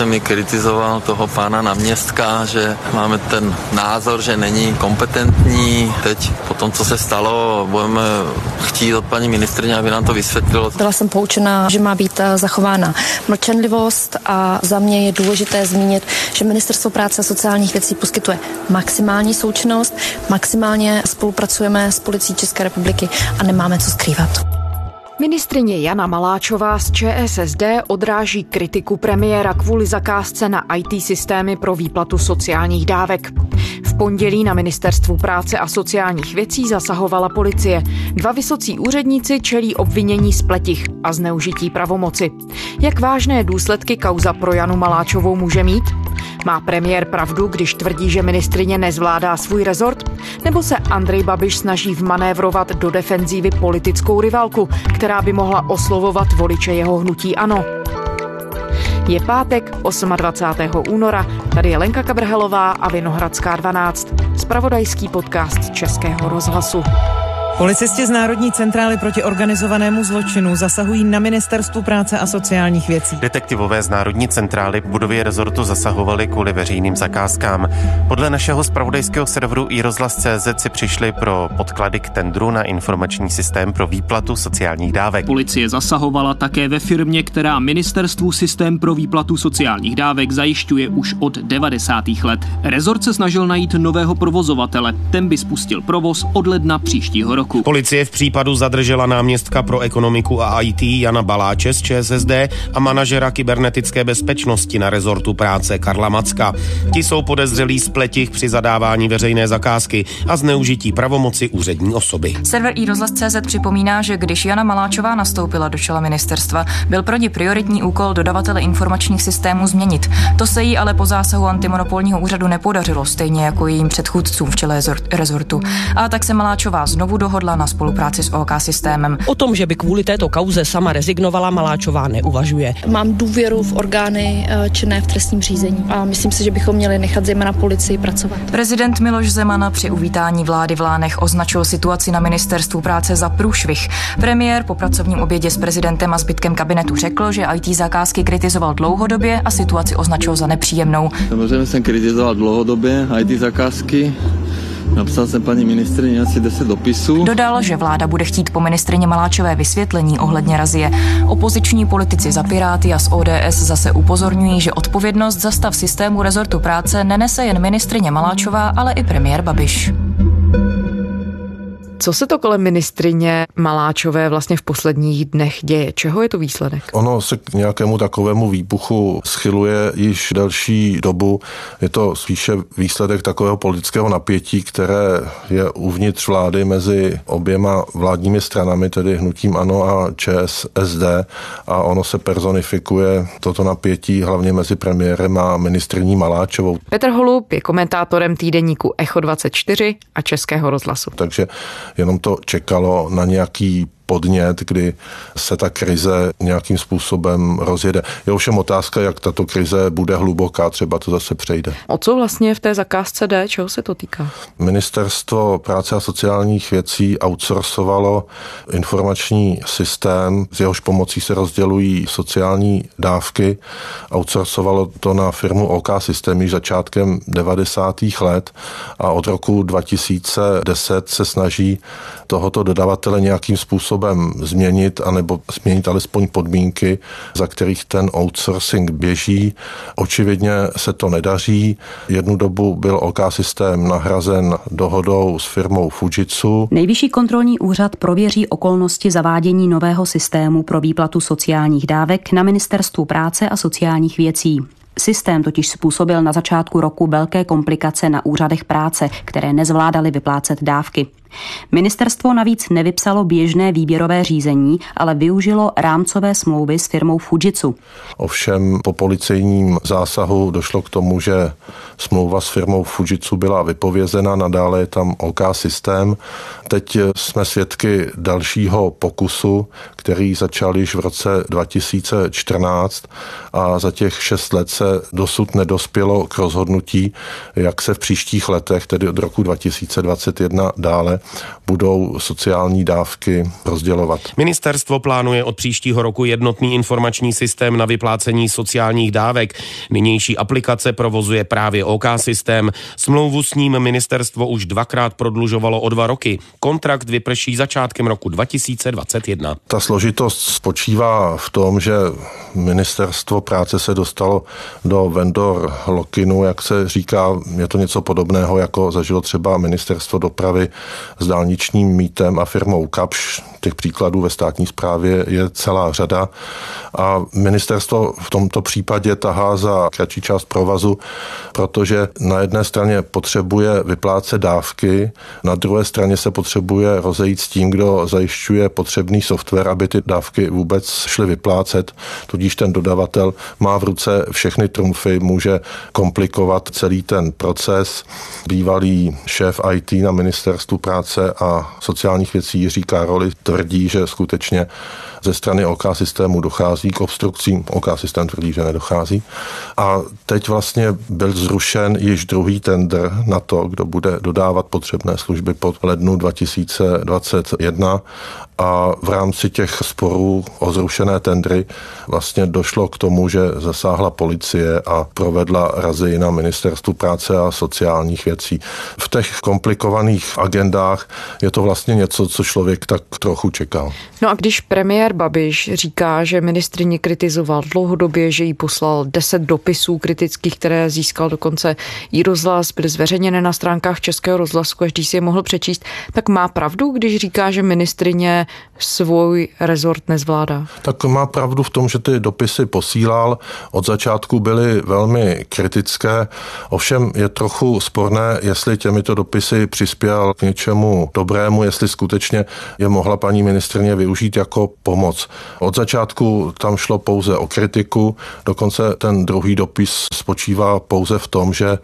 jsem i kritizoval toho pána náměstka, že máme ten názor, že není kompetentní. Teď po tom, co se stalo, budeme chtít od paní ministrně, aby nám to vysvětlilo. Byla jsem poučena, že má být eh, zachována mlčenlivost a za mě je důležité zmínit, že Ministerstvo práce a sociálních věcí poskytuje maximální součinnost, maximálně spolupracujeme s policií České republiky a nemáme co skrývat. Ministrině Jana Maláčová z ČSSD odráží kritiku premiéra kvůli zakázce na IT systémy pro výplatu sociálních dávek. V pondělí na Ministerstvu práce a sociálních věcí zasahovala policie. Dva vysocí úředníci čelí obvinění z pletich a zneužití pravomoci. Jak vážné důsledky kauza pro Janu Maláčovou může mít? Má premiér pravdu, když tvrdí, že ministrině nezvládá svůj rezort? Nebo se Andrej Babiš snaží vmanévrovat do defenzívy politickou rivalku, která by mohla oslovovat voliče jeho hnutí ANO? Je pátek 28. února, tady je Lenka Kabrhelová a Vinohradská 12, spravodajský podcast Českého rozhlasu. Policisti z Národní centrály proti organizovanému zločinu zasahují na ministerstvu práce a sociálních věcí. Detektivové z Národní centrály v budově rezortu zasahovali kvůli veřejným zakázkám. Podle našeho spravodajského serveru iRozhlas.cz si přišli pro podklady k tendru na informační systém pro výplatu sociálních dávek. Policie zasahovala také ve firmě, která ministerstvu systém pro výplatu sociálních dávek zajišťuje už od 90. let. Rezort se snažil najít nového provozovatele. Ten by spustil provoz od ledna příštího roku roku. Policie v případu zadržela náměstka pro ekonomiku a IT Jana Baláče z ČSSD a manažera kybernetické bezpečnosti na rezortu práce Karla Macka. Ti jsou podezřelí z pletich při zadávání veřejné zakázky a zneužití pravomoci úřední osoby. Server iRozhlas.cz připomíná, že když Jana Maláčová nastoupila do čela ministerstva, byl pro ní prioritní úkol dodavatele informačních systémů změnit. To se jí ale po zásahu antimonopolního úřadu nepodařilo, stejně jako jejím předchůdcům v čele rezortu. A tak se Maláčová znovu dohodla dohodla na spolupráci s OK systémem. O tom, že by kvůli této kauze sama rezignovala, Maláčová neuvažuje. Mám důvěru v orgány eh, činné v trestním řízení a myslím si, že bychom měli nechat zejména policii pracovat. Prezident Miloš Zemana při uvítání vlády v Lánech označil situaci na ministerstvu práce za průšvih. Premiér po pracovním obědě s prezidentem a zbytkem kabinetu řekl, že IT zakázky kritizoval dlouhodobě a situaci označil za nepříjemnou. Samozřejmě jsem kritizoval dlouhodobě IT zakázky, Napsal jsem paní ministrině asi 10 dopisů. Dodal, že vláda bude chtít po ministrině Maláčové vysvětlení ohledně razie. Opoziční politici za Piráty a z ODS zase upozorňují, že odpovědnost za stav systému rezortu práce nenese jen ministrině Maláčová, ale i premiér Babiš. Co se to kolem ministrině Maláčové vlastně v posledních dnech děje? Čeho je to výsledek? Ono se k nějakému takovému výbuchu schyluje již delší dobu. Je to spíše výsledek takového politického napětí, které je uvnitř vlády mezi oběma vládními stranami, tedy hnutím ANO a ČSSD a ono se personifikuje toto napětí hlavně mezi premiérem a ministrní Maláčovou. Petr Holub je komentátorem týdeníku Echo 24 a Českého rozhlasu. Takže jenom to čekalo na nějaký podnět, kdy se ta krize nějakým způsobem rozjede. Je ovšem otázka, jak tato krize bude hluboká, třeba to zase přejde. O co vlastně v té zakázce jde? Čeho se to týká? Ministerstvo práce a sociálních věcí outsourcovalo informační systém, s jehož pomocí se rozdělují sociální dávky. Outsourcovalo to na firmu OK System již začátkem 90. let a od roku 2010 se snaží tohoto dodavatele nějakým způsobem způsobem změnit, anebo změnit alespoň podmínky, za kterých ten outsourcing běží. Očividně se to nedaří. Jednu dobu byl OK systém nahrazen dohodou s firmou Fujitsu. Nejvyšší kontrolní úřad prověří okolnosti zavádění nového systému pro výplatu sociálních dávek na Ministerstvu práce a sociálních věcí. Systém totiž způsobil na začátku roku velké komplikace na úřadech práce, které nezvládaly vyplácet dávky. Ministerstvo navíc nevypsalo běžné výběrové řízení, ale využilo rámcové smlouvy s firmou Fujitsu. Ovšem po policejním zásahu došlo k tomu, že smlouva s firmou Fujitsu byla vypovězena, nadále je tam OK systém. Teď jsme svědky dalšího pokusu, který začal již v roce 2014 a za těch šest let se dosud nedospělo k rozhodnutí, jak se v příštích letech, tedy od roku 2021 dále, budou sociální dávky rozdělovat. Ministerstvo plánuje od příštího roku jednotný informační systém na vyplácení sociálních dávek. Nynější aplikace provozuje právě OK systém. Smlouvu s ním ministerstvo už dvakrát prodlužovalo o dva roky. Kontrakt vyprší začátkem roku 2021. Ta složitost spočívá v tom, že ministerstvo práce se dostalo do vendor lokinu, jak se říká, je to něco podobného, jako zažilo třeba ministerstvo dopravy s dálničním mítem a firmou Kapš. Těch příkladů ve státní správě je celá řada a ministerstvo v tomto případě tahá za kratší část provazu, protože na jedné straně potřebuje vyplácet dávky, na druhé straně se potřebuje rozejít s tím, kdo zajišťuje potřebný software, aby ty dávky vůbec šly vyplácet. Tudíž ten dodavatel má v ruce všechny trumfy, může komplikovat celý ten proces. Bývalý šéf IT na ministerstvu práce a sociálních věcí Jiří Karoli tvrdí, že skutečně ze strany OK systému dochází k obstrukcím. OK systém tvrdí, že nedochází. A teď vlastně byl zrušen již druhý tender na to, kdo bude dodávat potřebné služby pod lednu 2021 a v rámci těch sporů o zrušené tendry vlastně došlo k tomu, že zasáhla policie a provedla razy na ministerstvu práce a sociálních věcí. V těch komplikovaných agendách je to vlastně něco, co člověk tak trochu čekal. No a když premiér Babiš říká, že ministrině kritizoval dlouhodobě, že jí poslal deset dopisů kritických, které získal dokonce i rozhlas, byly zveřejněné na stránkách Českého rozhlasu, každý si je mohl přečíst, tak má pravdu, když říká, že ministrině svůj rezort nezvládá? Tak má pravdu v tom, že ty dopisy posílal. Od začátku byly velmi kritické, ovšem je trochu sporné, jestli těmito dopisy přispěl k něčemu dobrému, jestli skutečně je mohla paní ministrně využít jako pomoc. Od začátku tam šlo pouze o kritiku, dokonce ten druhý dopis spočívá pouze v tom, že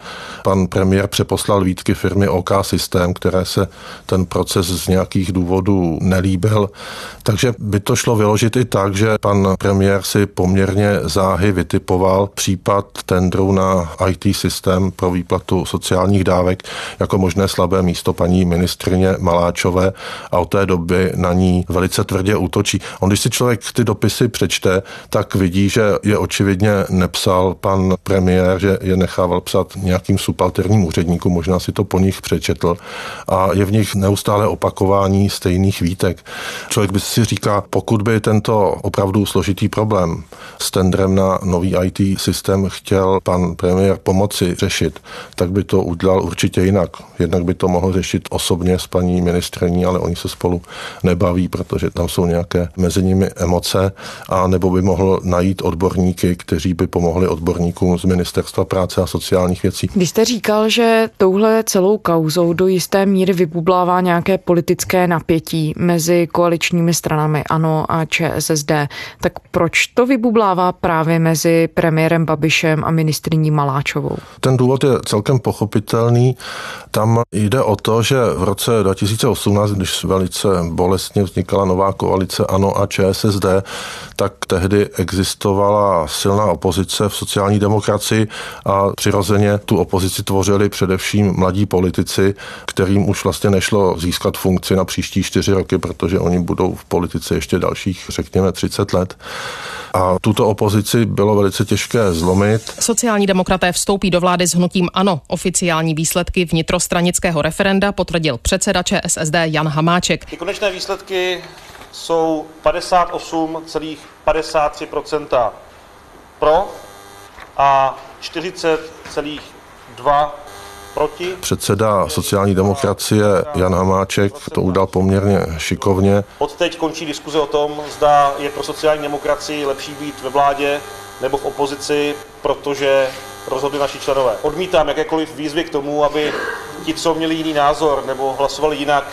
pan premiér přeposlal výtky firmy OK Systém, které se ten proces z nějakých důvodů nelíbil takže by to šlo vyložit i tak, že pan premiér si poměrně záhy vytipoval případ tendru na IT systém pro výplatu sociálních dávek jako možné slabé místo paní ministrině Maláčové a od té doby na ní velice tvrdě útočí. On, když si člověk ty dopisy přečte, tak vidí, že je očividně nepsal pan premiér, že je nechával psat nějakým subalterním úředníkům, možná si to po nich přečetl a je v nich neustále opakování stejných výtek. Člověk by si říká, pokud by tento opravdu složitý problém s tendrem na nový IT systém chtěl pan premiér pomoci řešit, tak by to udělal určitě jinak. Jednak by to mohl řešit osobně s paní ministrní, ale oni se spolu nebaví, protože tam jsou nějaké mezi nimi emoce, a nebo by mohl najít odborníky, kteří by pomohli odborníkům z Ministerstva práce a sociálních věcí. Když jste říkal, že touhle celou kauzou do jisté míry vybublává nějaké politické napětí mezi koaličními stranami ANO a ČSSD, tak proč to vybublává právě mezi premiérem Babišem a ministriní Maláčovou? Ten důvod je celkem pochopitelný. Tam jde o to, že v roce 2018, když velice bolestně vznikala nová koalice ANO a ČSSD, tak tehdy existovala silná opozice v sociální demokracii a přirozeně tu opozici tvořili především mladí politici, kterým už vlastně nešlo získat funkci na příští čtyři roky, protože oni budou v politice ještě dalších, řekněme, 30 let. A tuto opozici bylo velice těžké zlomit. Sociální demokraté vstoupí do vlády s hnutím ANO. Oficiální výsledky vnitrostranického referenda potvrdil předseda ČSSD Jan Hamáček. Ty konečné výsledky jsou 58,53% pro a 40,2 proti. Předseda sociální demokracie Jan Hamáček to udal poměrně šikovně. Od teď končí diskuze o tom, zda je pro sociální demokracii lepší být ve vládě nebo v opozici, protože rozhodli naši členové. Odmítám jakékoliv výzvy k tomu, aby ti, co měli jiný názor nebo hlasovali jinak,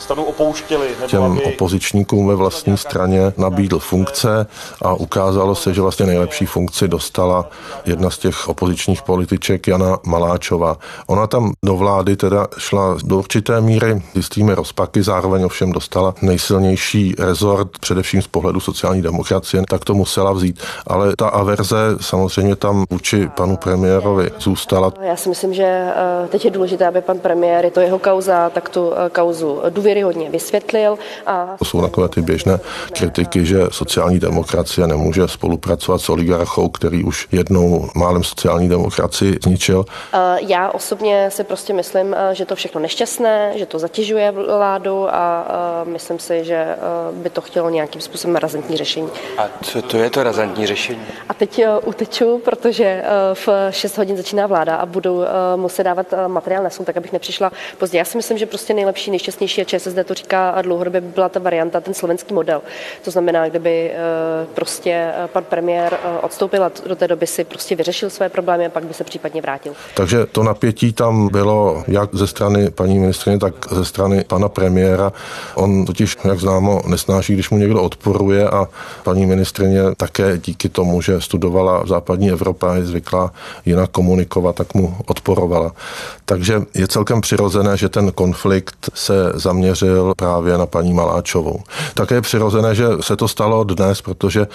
stranu opouštěli. Nebo těm aby... opozičníkům ve vlastní straně nabídl funkce a ukázalo se, že vlastně nejlepší funkci dostala jedna z těch opozičních političek Jana Maláčová. Ona tam do vlády teda šla do určité míry s jistými rozpaky, zároveň ovšem dostala nejsilnější rezort, především z pohledu sociální demokracie, tak to musela vzít. Ale ta averze samozřejmě tam vůči panu premiérovi zůstala. Já si myslím, že eh, teď je důležité, aby pan premiér, je to jeho kauza, tak tu eh, kauzu důvěryhodně vysvětlil. A... To jsou takové ty běžné kritiky, že sociální demokracie nemůže spolupracovat s oligarchou, který už jednou málem sociální demokracii zničil. Eh, já osobně si prostě myslím, že to všechno nešťastné, že to zatěžuje vládu a myslím si, že by to chtělo nějakým způsobem razantní řešení. A co to je to razantní řešení? A teď uteču, protože v 6 hodin začíná vláda a budou muset dávat materiál na tak abych nepřišla pozdě. Já si myslím, že prostě nejlepší, nejšťastnější a ČSSD to říká a dlouhodobě by byla ta varianta, ten slovenský model. To znamená, kdyby prostě pan premiér odstoupil a do té doby si prostě vyřešil své problémy a pak by se případně vrátil. Takže to napětí tam bylo jak ze strany paní ministrině, tak ze strany pana premiéra. On totiž, jak známo, nesnáší, když mu někdo odporuje a paní ministrině také díky tomu, že studovala v západní Evropě a je zvyklá jinak komunikovat, tak mu odporovala. Takže je celkem přirozené, že ten konflikt se zaměřil právě na paní Maláčovou. Také je přirozené, že se to stalo dnes, protože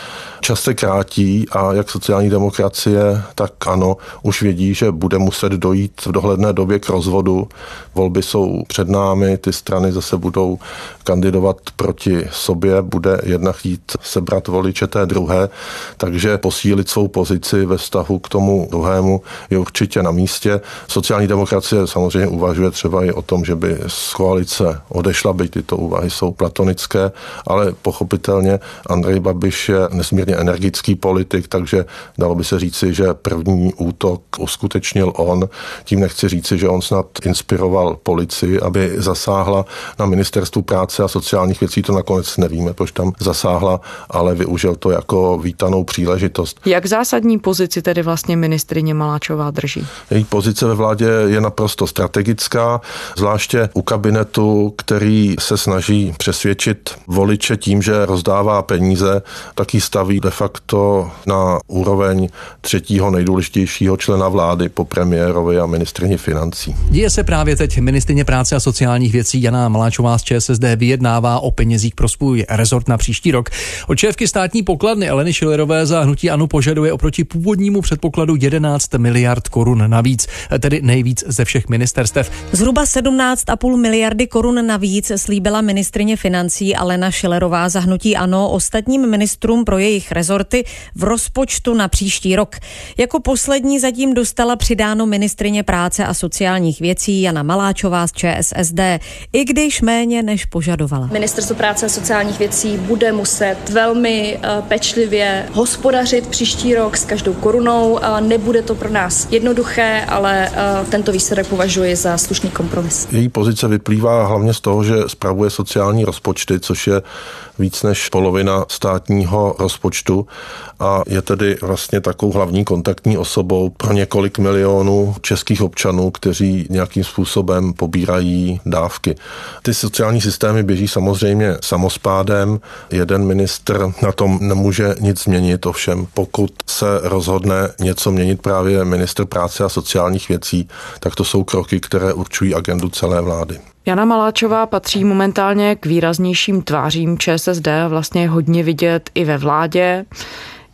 čas se krátí a jak sociální demokracie, tak ano, už vědí, že bude muset dojít v dohledné době k rozvodu. Volby jsou před námi, ty strany zase budou kandidovat proti sobě, bude jedna chtít sebrat voliče té druhé, takže posílit svou pozici ve vztahu k tomu druhému je určitě na místě. Sociální demokracie samozřejmě uvažuje třeba i o tom, že by z koalice odešla, byť tyto úvahy jsou platonické, ale pochopitelně Andrej Babiš je nesmírně energický politik, takže dalo by se říci, že první útok uskutečnil on. Tím nechci říci, že on snad inspiroval policii, aby zasáhla na ministerstvu práce a sociálních věcí, to nakonec nevíme, proč tam zasáhla, ale využil to jako vítanou příležitost. Jak zásadní pozici tedy vlastně ministrině Maláčová drží? Její pozice ve vládě je naprosto strategická, zvláště u kabinetu, který se snaží přesvědčit voliče tím, že rozdává peníze, taky staví de facto na úroveň třetího nejdůležitějšího člena vlády po premiérovi a ministrině financí. Děje se právě teď ministrině práce a sociálních věcí Jana Maláčová z ČSSD vyjednává o penězích pro svůj rezort na příští rok. Od šéfky státní pokladny Eleny Šilerové za hnutí Anu požaduje oproti původnímu předpokladu 11 miliard korun navíc, tedy nejvíc ze všech ministerstev. Zhruba 17,5 miliardy korun navíc slíbila ministrině financí Alena Šilerová za hnutí ANO ostatním ministrům pro jejich rezorty v rozpočtu na příští rok. Jako poslední zatím dostala přidáno ministrině práce a sociálních věcí Jana Maláčová z ČSSD, i když méně než požadovala. Ministerstvo práce a sociálních věcí bude muset velmi eh, pečlivě hospodařit příští rok s každou korunou. Nebude to pro nás jednoduché, ale eh, tento výsledek považuji za slušný kompromis. Její pozice vyplývá hlavně z toho, že spravuje sociální rozpočty, což je víc než polovina státního rozpočtu a je tedy vlastně takovou hlavní kontaktní osobou pro několik milionů českých občanů, kteří nějakým způsobem pobírají dávky. Ty sociální systémy běží samozřejmě samospádem. Jeden ministr na tom nemůže nic změnit, ovšem pokud se rozhodne něco měnit právě minister práce a sociálních věcí, tak to jsou kroky, které určují agendu celé vlády. Jana Maláčová patří momentálně k výraznějším tvářím ČSSD vlastně je hodně vidět i ve vládě.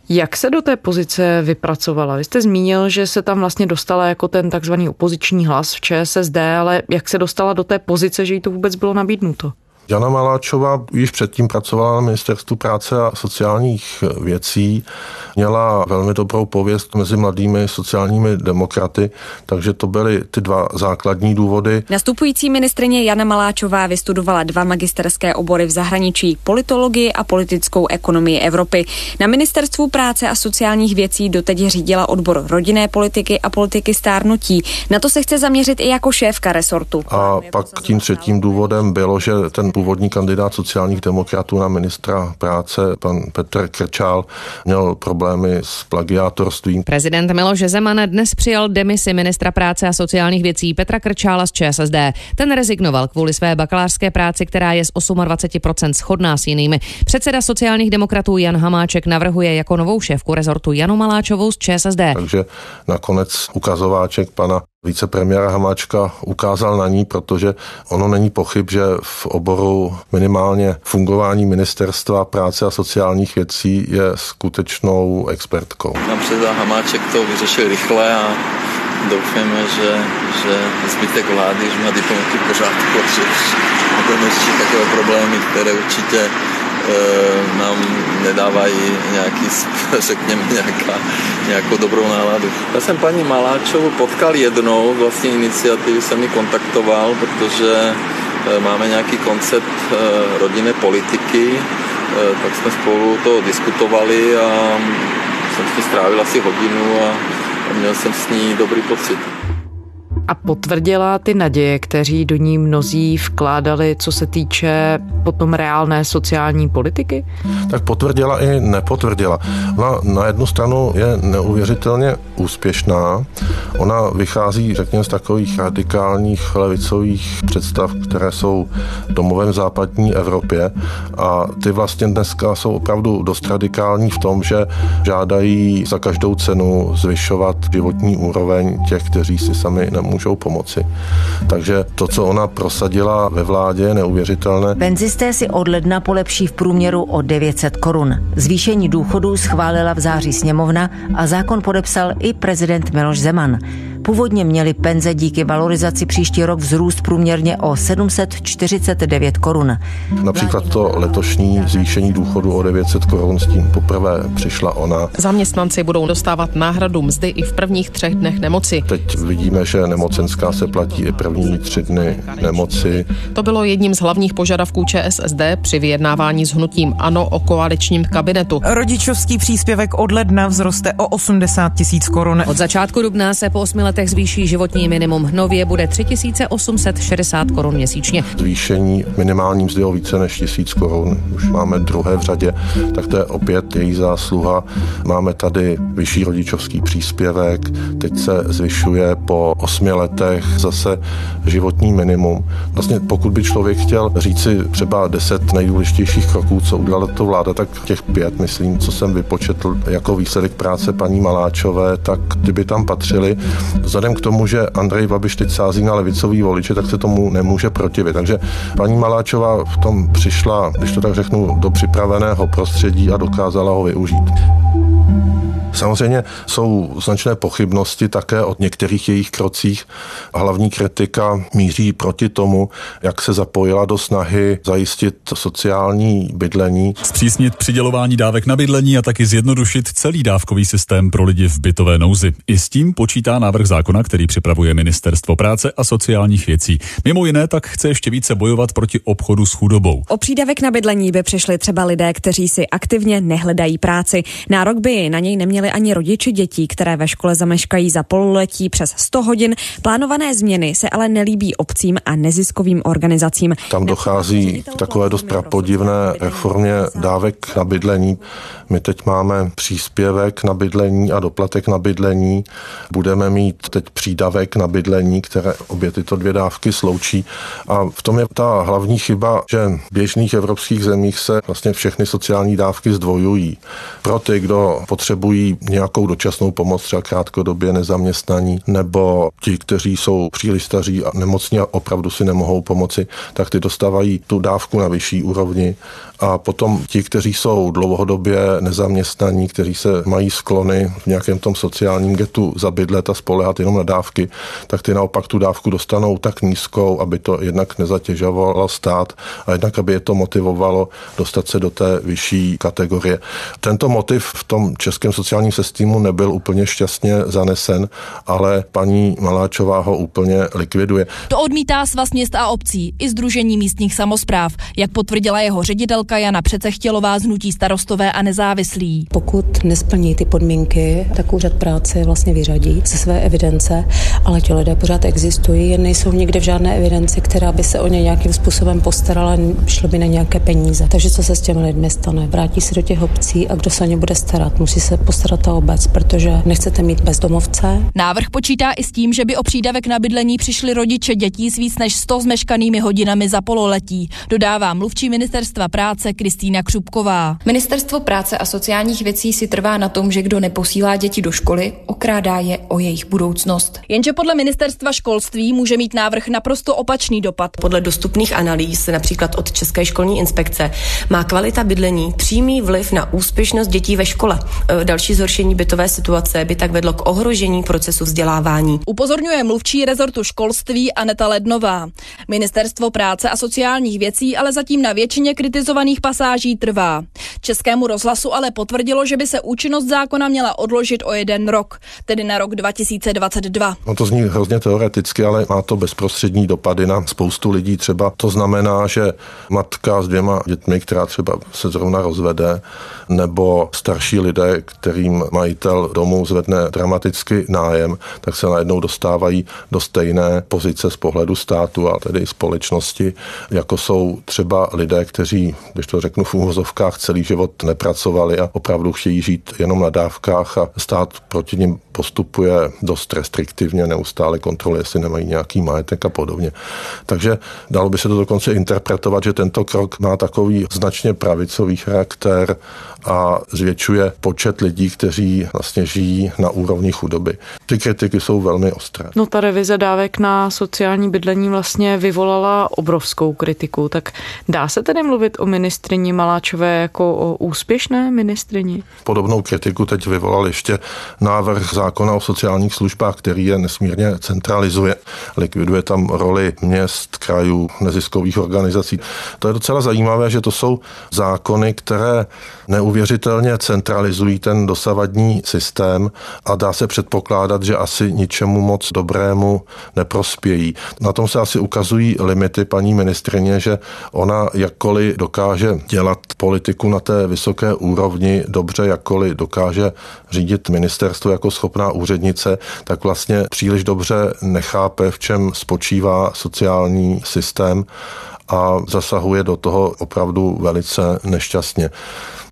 Jak se do té pozice vypracovala? Vy jste zmínil, že se tam vlastně dostala jako ten takzvaný opoziční hlas v ČSSD, ale jak se dostala do té pozice, že jí to vůbec bylo nabídnuto? Jana Maláčová již předtím pracovala na ministerstvu práce a sociálních věcí, měla velmi dobrou pověst mezi mladými sociálními demokraty, takže to byly ty dva základní důvody. Nastupující ministrině Jana Maláčová vystudovala dva magisterské obory v zahraničí, politologii a politickou ekonomii Evropy. Na ministerstvu práce a sociálních věcí doteď řídila odbor rodinné politiky a politiky stárnutí. Na to se chce zaměřit i jako šéfka resortu. A pak tím třetím důvodem bylo, že ten původní kandidát sociálních demokratů na ministra práce, pan Petr Krčál, měl problémy s plagiátorstvím. Prezident Miloš Zeman dnes přijal demisi ministra práce a sociálních věcí Petra Krčála z ČSSD. Ten rezignoval kvůli své bakalářské práci, která je z 28% shodná s jinými. Předseda sociálních demokratů Jan Hamáček navrhuje jako novou šéfku rezortu Janu Maláčovou z ČSSD. Takže nakonec ukazováček pana vicepremiéra Hamáčka ukázal na ní, protože ono není pochyb, že v oboru minimálně fungování ministerstva práce a sociálních věcí je skutečnou expertkou. Pan předseda Hamáček to vyřešil rychle a doufáme, že, že zbytek vlády už má diplomaty v pořádku že nebudeme takové problémy, které určitě nám nedávají nějaký, řekněme, nějaká, nějakou dobrou náladu. Já jsem paní Maláčovu potkal jednou, vlastně iniciativy jsem mi kontaktoval, protože e, máme nějaký koncept e, rodinné politiky, e, tak jsme spolu to diskutovali a jsem s ní strávil asi hodinu a měl jsem s ní dobrý pocit. A potvrdila ty naděje, kteří do ní mnozí vkládali, co se týče potom reálné sociální politiky? Tak potvrdila i nepotvrdila. Ona na jednu stranu je neuvěřitelně úspěšná. Ona vychází, řekněme, z takových radikálních levicových představ, které jsou domovem západní Evropě a ty vlastně dneska jsou opravdu dost radikální v tom, že žádají za každou cenu zvyšovat životní úroveň těch, kteří si sami nemůžou pomoci. Takže to, co ona prosadila ve vládě, je neuvěřitelné. Penzisté si od ledna polepší v průměru o 900 korun. Zvýšení důchodů schválila v září sněmovna a zákon podepsal i prezident Miloš Zeman. Původně měli penze díky valorizaci příští rok vzrůst průměrně o 749 korun. Například to letošní zvýšení důchodu o 900 korun s tím poprvé přišla ona. Zaměstnanci budou dostávat náhradu mzdy i v prvních třech dnech nemoci. Teď vidíme, že nemocenská se platí i první tři dny nemoci. To bylo jedním z hlavních požadavků ČSSD při vyjednávání s hnutím ANO o koaličním kabinetu. Rodičovský příspěvek od ledna vzroste o 80 tisíc korun. Od začátku dubna se po osmi letech zvýší životní minimum. Nově bude 3860 korun měsíčně. Zvýšení minimální mzdy o více než tisíc korun už máme druhé v řadě, tak to je opět její zásluha. Máme tady vyšší rodičovský příspěvek, teď se zvyšuje po osmi letech zase životní minimum. Vlastně pokud by člověk chtěl říci třeba deset nejdůležitějších kroků, co udělala to vláda, tak těch pět, myslím, co jsem vypočetl jako výsledek práce paní Maláčové, tak kdyby tam patřili. Vzhledem k tomu, že Andrej Babiš teď sází na levicový voliče, tak se tomu nemůže protivit. Takže paní Maláčová v tom přišla, když to tak řeknu, do připraveného prostředí a dokázala ho využít. Samozřejmě jsou značné pochybnosti také o některých jejich krocích. Hlavní kritika míří proti tomu, jak se zapojila do snahy zajistit sociální bydlení. Zpřísnit přidělování dávek na bydlení a taky zjednodušit celý dávkový systém pro lidi v bytové nouzi. I s tím počítá návrh zákona, který připravuje Ministerstvo práce a sociálních věcí. Mimo jiné tak chce ještě více bojovat proti obchodu s chudobou. O přídavek na bydlení by přišli třeba lidé, kteří si aktivně nehledají práci. Nárok by na něj neměli ani rodiči dětí, které ve škole zameškají za pololetí přes 100 hodin. Plánované změny se ale nelíbí obcím a neziskovým organizacím. Tam dochází k takové dost prapodivné reformě dávek na bydlení. My teď máme příspěvek na bydlení a doplatek na bydlení. Budeme mít teď přídavek na bydlení, které obě tyto dvě dávky sloučí. A v tom je ta hlavní chyba, že v běžných evropských zemích se vlastně všechny sociální dávky zdvojují. Pro ty, kdo potřebují nějakou dočasnou pomoc, třeba krátkodobě nezaměstnaní, nebo ti, kteří jsou příliš staří a nemocní a opravdu si nemohou pomoci, tak ty dostávají tu dávku na vyšší úrovni. A potom ti, kteří jsou dlouhodobě nezaměstnaní, kteří se mají sklony v nějakém tom sociálním getu zabydlet a spolehat jenom na dávky, tak ty naopak tu dávku dostanou tak nízkou, aby to jednak nezatěžovalo stát a jednak, aby je to motivovalo dostat se do té vyšší kategorie. Tento motiv v tom českém sociálním sociálním systému nebyl úplně šťastně zanesen, ale paní Maláčová ho úplně likviduje. To odmítá Svaz měst a obcí i Združení místních samozpráv, jak potvrdila jeho ředitelka Jana Přecechtělová z Hnutí starostové a nezávislí. Pokud nesplní ty podmínky, tak úřad práce vlastně vyřadí ze své evidence, ale ti lidé pořád existují, jen nejsou někde v žádné evidenci, která by se o ně nějakým způsobem postarala, šlo by na nějaké peníze. Takže co se s těmi lidmi stane? Vrátí se do těch obcí a kdo se o ně bude starat? Musí se postarat ta obec, protože nechcete mít bezdomovce. Návrh počítá i s tím, že by o přídavek na bydlení přišli rodiče dětí s víc než 100 zmeškanými hodinami za pololetí, dodává mluvčí ministerstva práce Kristýna Křupková. Ministerstvo práce a sociálních věcí si trvá na tom, že kdo neposílá děti do školy, okrádá je o jejich budoucnost. Jenže podle ministerstva školství může mít návrh naprosto opačný dopad. Podle dostupných analýz, například od České školní inspekce, má kvalita bydlení přímý vliv na úspěšnost dětí ve škole. E, další zhoršení bytové situace by tak vedlo k ohrožení procesu vzdělávání. Upozorňuje mluvčí rezortu školství Aneta Lednová. Ministerstvo práce a sociálních věcí ale zatím na většině kritizovaných pasáží trvá. Českému rozhlasu ale potvrdilo, že by se účinnost zákona měla odložit o jeden rok, tedy na rok 2022. No to zní hrozně teoreticky, ale má to bezprostřední dopady na spoustu lidí. Třeba to znamená, že matka s dvěma dětmi, která třeba se zrovna rozvede, nebo starší lidé, kterým majitel domu zvedne dramaticky nájem, tak se najednou dostávají do stejné pozice z pohledu státu a tedy společnosti, jako jsou třeba lidé, kteří, když to řeknu v úvozovkách, celý život nepracovali a opravdu chtějí žít jenom na dávkách a stát proti ním postupuje dost restriktivně, neustále kontroluje, jestli nemají nějaký majetek a podobně. Takže dalo by se to dokonce interpretovat, že tento krok má takový značně pravicový charakter a zvětšuje počet lidí, kteří vlastně žijí na úrovni chudoby. Ty kritiky jsou velmi ostré. No ta revize dávek na sociální bydlení vlastně vyvolala obrovskou kritiku, tak dá se tedy mluvit o ministrině Maláčové jako o úspěšné ministrině? Podobnou kritiku teď vyvolal ještě návrh zákona o sociálních službách, který je nesmírně centralizuje. Likviduje tam roli měst, krajů, neziskových organizací. To je docela zajímavé, že to jsou zákony, které neuvěřitelně centralizují ten dosavadní systém a dá se předpokládat, že asi ničemu moc dobrému neprospějí. Na tom se asi ukazují limity paní ministrině, že ona jakkoliv dokáže dělat politiku na té vysoké úrovni dobře, jakkoliv dokáže řídit ministerstvo jako schopná úřednice, tak vlastně příliš dobře nechápe, v čem spočívá sociální systém a zasahuje do toho opravdu velice nešťastně.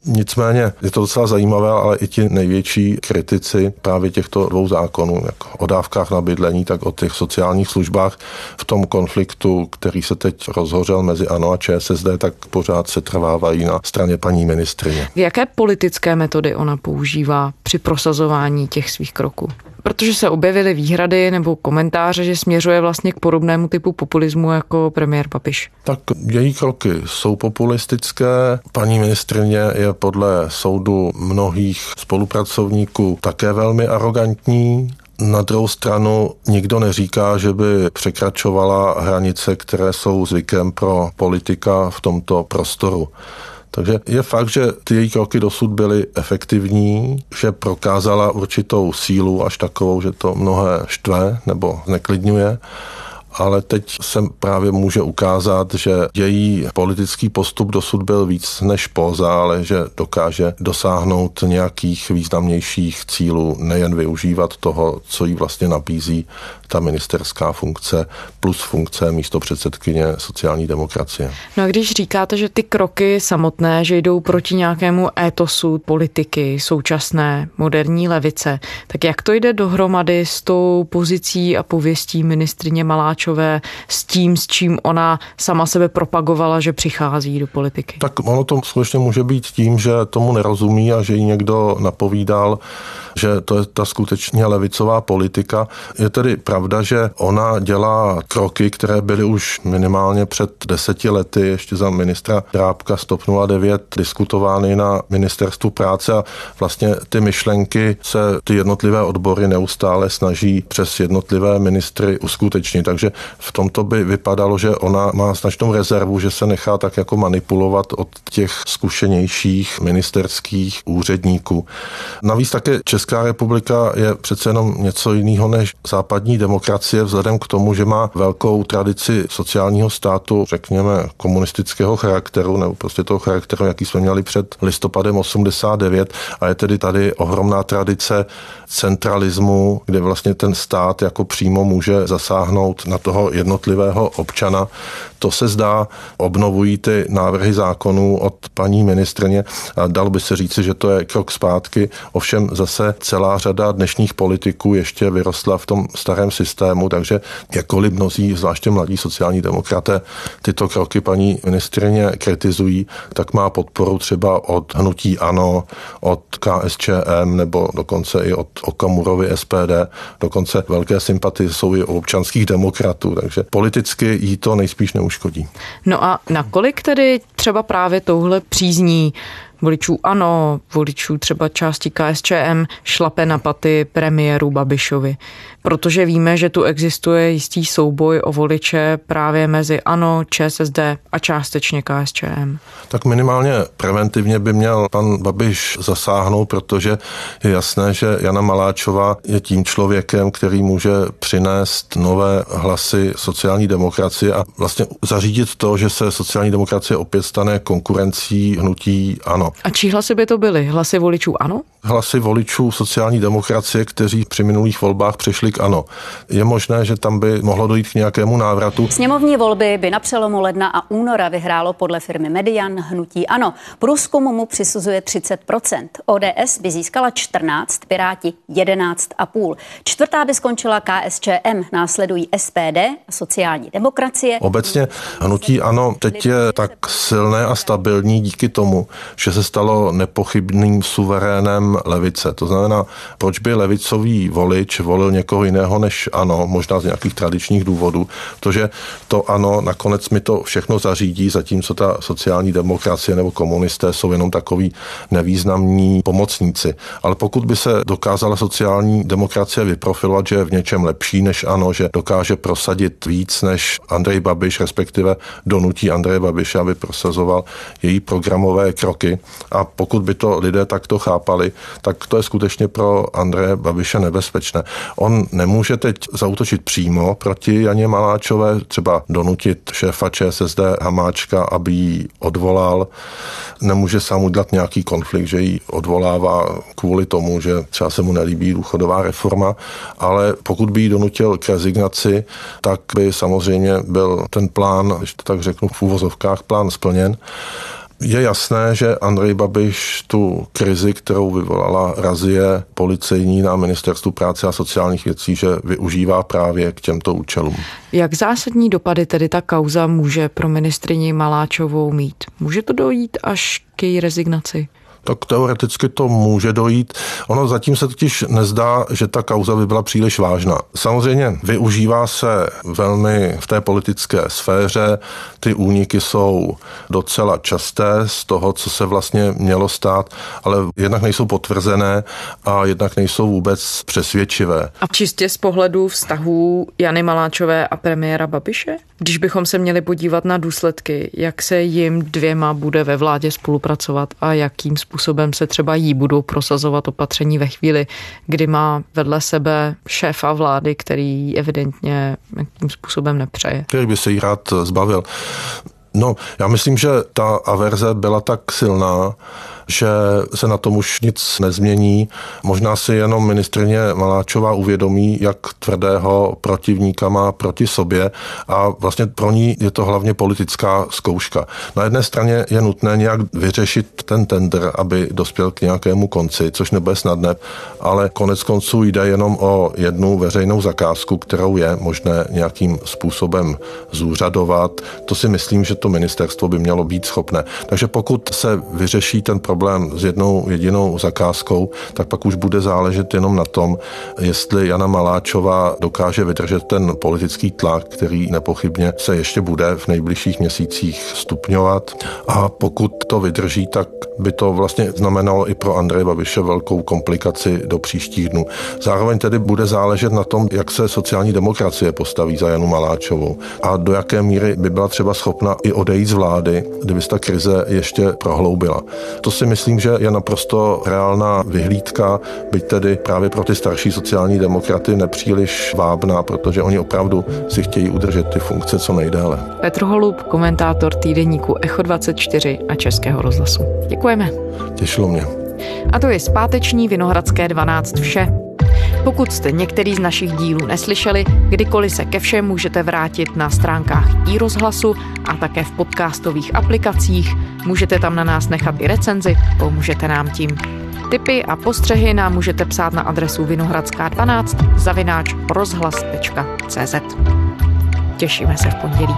Nicméně je to docela zajímavé, ale i ti největší kritici právě těchto dvou zákonů, jak o dávkách na bydlení, tak o těch sociálních službách v tom konfliktu, který se teď rozhořel mezi ANO a ČSSD, tak pořád se trvávají na straně paní ministrině. Jaké politické metody ona používá při prosazování těch svých kroků? protože se objevily výhrady nebo komentáře, že směřuje vlastně k podobnému typu populismu jako premiér Papiš. Tak její kroky jsou populistické. Paní ministrině je podle soudu mnohých spolupracovníků také velmi arrogantní. Na druhou stranu nikdo neříká, že by překračovala hranice, které jsou zvykem pro politika v tomto prostoru. Takže je fakt, že ty její kroky dosud byly efektivní, že prokázala určitou sílu až takovou, že to mnohé štve nebo zneklidňuje ale teď se právě může ukázat, že její politický postup dosud byl víc než poza, ale že dokáže dosáhnout nějakých významnějších cílů, nejen využívat toho, co jí vlastně nabízí ta ministerská funkce plus funkce místo předsedkyně sociální demokracie. No a když říkáte, že ty kroky samotné, že jdou proti nějakému étosu politiky, současné, moderní levice, tak jak to jde dohromady s tou pozicí a pověstí ministrině Maláčové, s tím, s čím ona sama sebe propagovala, že přichází do politiky? Tak ono to skutečně může být tím, že tomu nerozumí a že jí někdo napovídal, že to je ta skutečně levicová politika. Je tedy pravda, že ona dělá kroky, které byly už minimálně před deseti lety ještě za ministra Drábka Stop 09 diskutovány na ministerstvu práce a vlastně ty myšlenky se ty jednotlivé odbory neustále snaží přes jednotlivé ministry uskutečnit. Takže v tomto by vypadalo, že ona má značnou rezervu, že se nechá tak jako manipulovat od těch zkušenějších ministerských úředníků. Navíc také Česká republika je přece jenom něco jiného než západní demokracie, vzhledem k tomu, že má velkou tradici sociálního státu, řekněme komunistického charakteru, nebo prostě toho charakteru, jaký jsme měli před listopadem 89 a je tedy tady ohromná tradice centralismu, kde vlastně ten stát jako přímo může zasáhnout na toho jednotlivého občana. To se zdá, obnovují ty návrhy zákonů od paní ministrně a dal by se říci, že to je krok zpátky. Ovšem zase celá řada dnešních politiků ještě vyrostla v tom starém systému, takže jakkoliv mnozí, zvláště mladí sociální demokraté, tyto kroky paní ministrině kritizují, tak má podporu třeba od hnutí ANO, od KSČM nebo dokonce i od Okamurovi SPD, dokonce velké sympatie jsou i u občanských demokratů, takže politicky jí to nejspíš neuškodí. No a nakolik tedy třeba právě touhle přízní voličů ANO, voličů třeba části KSČM šlape na paty premiéru Babišovi. Protože víme, že tu existuje jistý souboj o voliče právě mezi ANO, ČSSD a částečně KSČM. Tak minimálně preventivně by měl pan Babiš zasáhnout, protože je jasné, že Jana Maláčová je tím člověkem, který může přinést nové hlasy sociální demokracie a vlastně zařídit to, že se sociální demokracie opět stane konkurencí hnutí ANO. A čí hlasy by to byly? Hlasy voličů ano? Hlasy voličů sociální demokracie, kteří při minulých volbách přišli k ano. Je možné, že tam by mohlo dojít k nějakému návratu. Sněmovní volby by na přelomu ledna a února vyhrálo podle firmy Median hnutí ano. Průzkum mu přisuzuje 30%. ODS by získala 14, Piráti 11,5. Čtvrtá by skončila KSČM, následují SPD a sociální demokracie. Obecně hnutí ano teď je tak silné a stabilní díky tomu, že se stalo nepochybným suverénem levice. To znamená, proč by levicový volič volil někoho jiného než ano, možná z nějakých tradičních důvodů, protože to ano, nakonec mi to všechno zařídí, zatímco ta sociální demokracie nebo komunisté jsou jenom takový nevýznamní pomocníci. Ale pokud by se dokázala sociální demokracie vyprofilovat, že je v něčem lepší než ano, že dokáže prosadit víc než Andrej Babiš, respektive donutí Andreje Babiše, aby prosazoval její programové kroky, a pokud by to lidé takto chápali, tak to je skutečně pro Andreje Babiše nebezpečné. On nemůže teď zautočit přímo proti Janě Maláčové, třeba donutit šéfa ČSSD Hamáčka, aby ji odvolal. Nemůže sám udělat nějaký konflikt, že ji odvolává kvůli tomu, že třeba se mu nelíbí důchodová reforma, ale pokud by ji donutil k rezignaci, tak by samozřejmě byl ten plán, když to tak řeknu v úvozovkách, plán splněn. Je jasné, že Andrej Babiš tu krizi, kterou vyvolala razie policejní na ministerstvu práce a sociálních věcí, že využívá právě k těmto účelům. Jak zásadní dopady tedy ta kauza může pro ministrině Maláčovou mít? Může to dojít až k její rezignaci? Tak teoreticky to může dojít. Ono zatím se totiž nezdá, že ta kauza by byla příliš vážná. Samozřejmě využívá se velmi v té politické sféře, ty úniky jsou docela časté z toho, co se vlastně mělo stát, ale jednak nejsou potvrzené a jednak nejsou vůbec přesvědčivé. A čistě z pohledu vztahů Jany Maláčové a premiéra Babiše? Když bychom se měli podívat na důsledky, jak se jim dvěma bude ve vládě spolupracovat a jakým způsobem se třeba jí budou prosazovat opatření ve chvíli, kdy má vedle sebe šéfa vlády, který evidentně jakým způsobem nepřeje. Který by se jí rád zbavil. No, já myslím, že ta averze byla tak silná, že se na tom už nic nezmění. Možná si jenom ministrině Maláčová uvědomí, jak tvrdého protivníka má proti sobě a vlastně pro ní je to hlavně politická zkouška. Na jedné straně je nutné nějak vyřešit ten tender, aby dospěl k nějakému konci, což nebude snadné, ale konec konců jde jenom o jednu veřejnou zakázku, kterou je možné nějakým způsobem zúřadovat. To si myslím, že to ministerstvo by mělo být schopné. Takže pokud se vyřeší ten problém, problém s jednou jedinou zakázkou, tak pak už bude záležet jenom na tom, jestli Jana Maláčová dokáže vydržet ten politický tlak, který nepochybně se ještě bude v nejbližších měsících stupňovat. A pokud to vydrží, tak by to vlastně znamenalo i pro Andreje Babiše velkou komplikaci do příštích dnů. Zároveň tedy bude záležet na tom, jak se sociální demokracie postaví za Janu Maláčovou a do jaké míry by byla třeba schopna i odejít z vlády, kdyby se ta krize ještě prohloubila. To si myslím, že je naprosto reálná vyhlídka, byť tedy právě pro ty starší sociální demokraty nepříliš vábná, protože oni opravdu si chtějí udržet ty funkce co nejdéle. Petr Holub, komentátor týdeníku Echo 24 a Českého rozhlasu. Děkujeme. Těšilo mě. A to je zpáteční Vinohradské 12 vše. Pokud jste některý z našich dílů neslyšeli, kdykoliv se ke všem můžete vrátit na stránkách i rozhlasu a také v podcastových aplikacích. Můžete tam na nás nechat i recenzi, pomůžete nám tím. Tipy a postřehy nám můžete psát na adresu vinohradská12 zavináč rozhlas.cz. Těšíme se v pondělí.